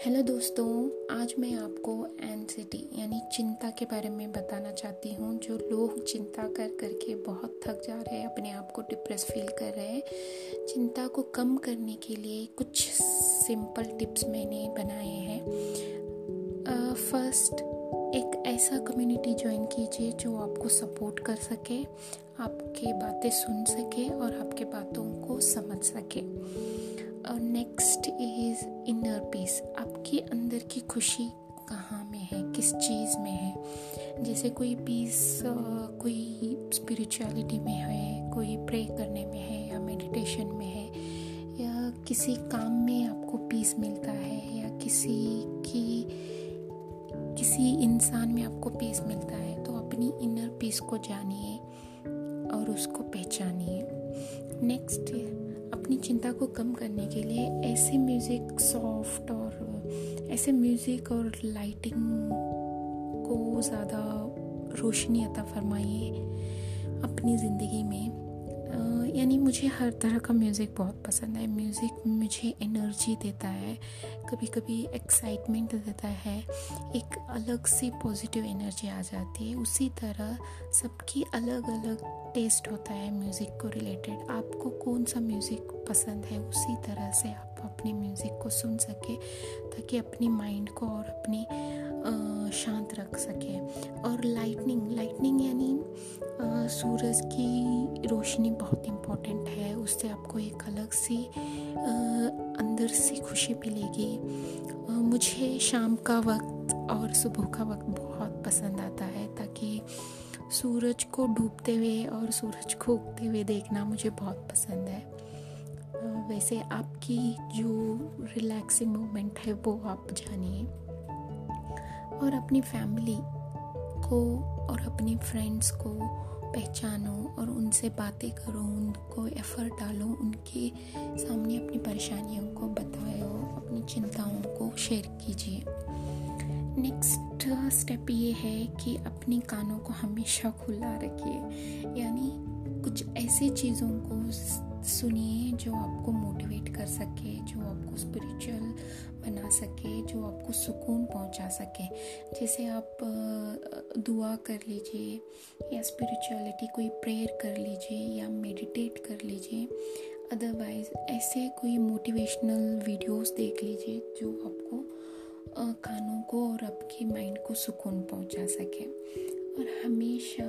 Hello दोस्तों, आज मैं आपको एनसिटी यानी चिंता के बारे में बताना चाहती हूँ, जो लोग चिंता कर करके बहुत थक जा रहे हैं, अपने आप को डिप्रेस फील कर रहे हैं। चिंता को कम करने के लिए कुछ सिंपल टिप्स मैंने बनाए हैं। फ़र्स्ट एक ऐसा कम्युनिटी ज्वाइन कीजिए जो आपको सपोर्ट कर सके, आपके बातें सुन सके और आपके बातों को समझ सके। नेक्स्ट इज़ इनर पीस आपके अंदर की खुशी कहाँ में है? किस चीज़ में है? जैसे कोई पीस कोई स्पिरिचुअलिटी में है, कोई प्रे करने में है या मेडिटेशन में है, या किसी काम में आपको पीस मिलता है, या किसी की, किसी इंसान में आपको पीस मिलता है तो अपनी इनर पीस को जानिए और उसको पहचानिए। नेक्स्ट अपनी चिंता को कम करने के लिए ऐसे म्यूज़िक सॉफ्ट और, ऐसे म्यूज़िक और लाइटिंग को ज़्यादा रोशनी अता फरमाइए अपनी ज़िंदगी में। यानी मुझे हर तरह का म्यूज़िक बहुत पसंद है। म्यूज़िक मुझे एनर्जी देता है कभी कभी एक्साइटमेंट देता है, एक अलग सी पॉजिटिव एनर्जी आ जाती है। उसी तरह सबकी अलग अलग टेस्ट होता है म्यूज़िक को रिलेटेड आपको कौन सा म्यूज़िक पसंद है, उसी तरह से आप अपने म्यूज़िक को सुन सके, ताकि अपनी माइंड को और अपनी शांत रख सके। और लाइटनिंग लाइटनिंग यानी सूरज की रोशनी बहुत इम्पोर्टेंट है, उससे आपको एक अलग सी अंदर से खुशी मिलेगी। मुझे शाम का वक्त और सुबह का वक्त बहुत पसंद आता है, ताकि सूरज को डूबते हुए और सूरज को उगते हुए देखना मुझे बहुत पसंद है। वैसे आपकी जो रिलैक्सिंग मोमेंट है, वो आप जानिए। और अपनी फैमिली को और अपनी फ्रेंड्स को पहचानो और उनसे बातें करो, उनको एफर्ट डालो, उनके सामने अपनी परेशानियों को बताओ, अपनी चिंताओं को शेयर कीजिए। नेक्स्ट स्टेप ये है कि अपने कानों को हमेशा खुला रखिए। यानी कुछ ऐसी चीज़ों को सुनिए जो आपको मोटिवेट कर सके, जो आपको स्पिरिचुअल बना सके, जो आपको सुकून पहुँचा सके। जैसे आप दुआ कर लीजिए या स्पिरिचुअलिटी कोई प्रेयर कर लीजिए या मेडिटेट कर लीजिए। अदरवाइज़ ऐसे कोई मोटिवेशनल वीडियोस देख लीजिए जो आपको कानों को और आपके माइंड को सुकून पहुँचा सके। और हमेशा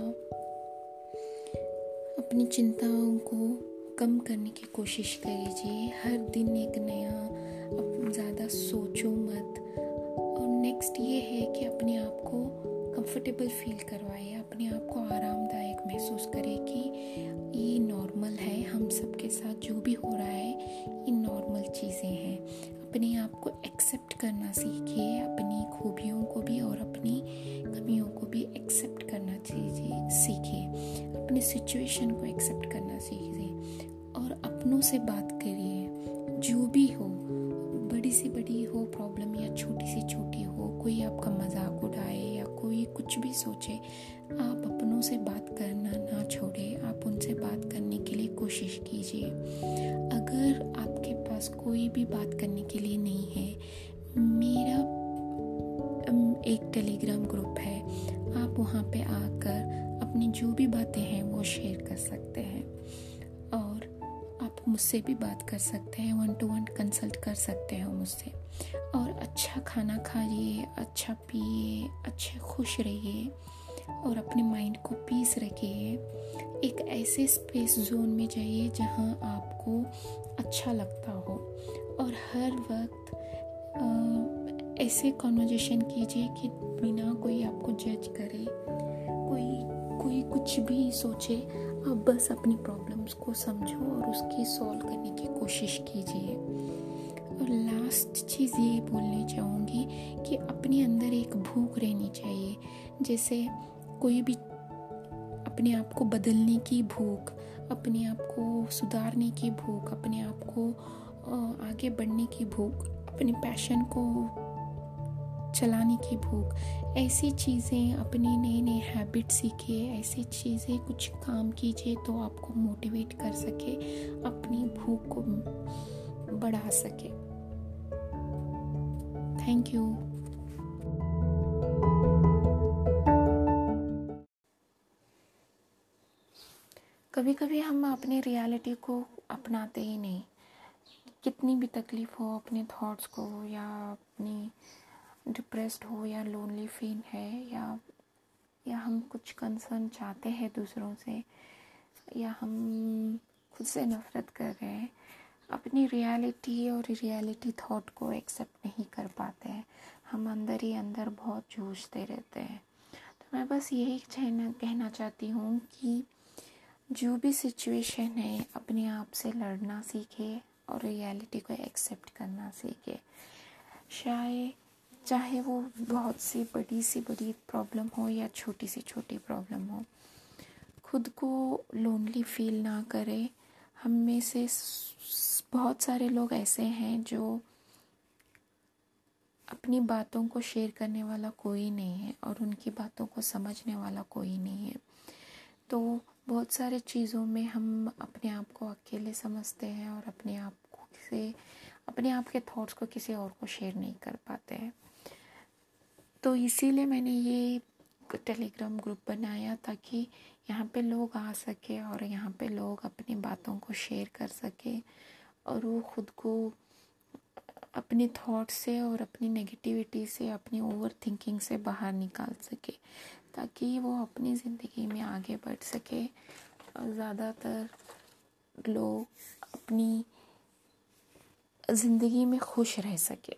अपनी चिंताओं को कम करने की कोशिश कीजिए हर दिन एक नया ज़्यादा सोचो मत। और नेक्स्ट ये है कि अपने आप को कंफर्टेबल फील करवाइए अपने आप को आरामदायक महसूस करें कि ये नॉर्मल है। हम सबके साथ जो भी हो रहा है, ये नॉर्मल चीज़ें हैं। अपने आप को एक्सेप्ट करना सीखिए। अपनी खूबियों को भी और अपनी कमियों को भी एक्सेप्ट करना चाहिए सीखिए। अपनी सिचुएशन को एक्सेप्ट करना सीखिए। से बात करिए। जो भी हो, बड़ी से बड़ी हो प्रॉब्लम या छोटी से छोटी हो, कोई आपका मज़ाक उड़ाए या कोई कुछ भी सोचे, आप अपनों से बात करना ना छोड़े। आप उनसे बात करने के लिए कोशिश कीजिए। अगर आपके पास कोई भी बात करने के लिए नहीं है, मेरा एक टेलीग्राम ग्रुप है। आप वहाँ पे आकर अपनी जो भी बातें हैं वो शेयर कर सकते हैं। मुझसे भी बात कर सकते हैं वन टू वन कंसल्ट कर सकते हो मुझसे। और अच्छा खाना खाइए अच्छा पिए अच्छे खुश रहिए और अपने माइंड को पीस रखिए। एक ऐसे स्पेस जोन में जाइए जहाँ आपको अच्छा लगता हो। और हर वक्त आ, ऐसे कॉन्वर्जेशन कीजिए कि बिना कोई आपको जज करे कोई कोई कुछ भी सोचे। आप बस अपनी प्रॉब्लम्स को समझो और उसकी सॉल्व करने की कोशिश कीजिए। और लास्ट चीज़ ये बोलनी चाहूँगी कि अपने अंदर एक भूख रहनी चाहिए। जैसे कोई भी अपने आप को बदलने की भूख, अपने आप को सुधारने की भूख, अपने आप को आगे बढ़ने की भूख, अपने पैशन को चलाने की भूख। ऐसी चीज़ें अपनी नई नई हैबिट सीखिए, ऐसी चीज़ें कुछ काम कीजिए तो आपको मोटिवेट कर सके, अपनी भूख को बढ़ा सके। थैंक यू कभी कभी हम अपने रियलिटी को अपनाते ही नहीं। कितनी भी तकलीफ़ हो, अपने थॉट्स को या अपनी डिप्रेस्ड हो या लोनली फील है या या हम कुछ कंसर्न चाहते हैं दूसरों से, या हम खुद से नफ़रत कर रहे हैं, अपनी रियलिटी और रियलिटी थॉट को एक्सेप्ट नहीं कर पाते हैं। हम अंदर ही अंदर बहुत जूझते रहते हैं। तो मैं बस यही कहना कहना चाहती हूँ कि जो भी सिचुएशन है, अपने आप से लड़ना सीखे और रियलिटी को एक्सेप्ट करना सीखे। शायद चाहे वो बहुत सी बड़ी सी बड़ी प्रॉब्लम हो या छोटी सी छोटी प्रॉब्लम हो, खुद को लोनली फील ना करें। हम में से बहुत सारे लोग ऐसे हैं जो अपनी बातों को शेयर करने वाला कोई नहीं है और उनकी बातों को समझने वाला कोई नहीं है। तो बहुत सारे चीज़ों में हम अपने आप को अकेले समझते हैं और अपने आप को अपने आप के थॉट्स को किसी और को शेयर नहीं कर पाते हैं। तो इसीलिए मैंने ये टेलीग्राम ग्रुप बनाया ताकि यहाँ पे लोग आ सके और यहाँ पे लोग अपनी बातों को शेयर कर सके और वो खुद को अपने थॉट से और अपनी नेगेटिविटी से, अपनी ओवर थिंकिंग से बाहर निकाल सके ताकि वो अपनी ज़िंदगी में आगे बढ़ सके और ज़्यादातर लोग अपनी ज़िंदगी में खुश रह सके।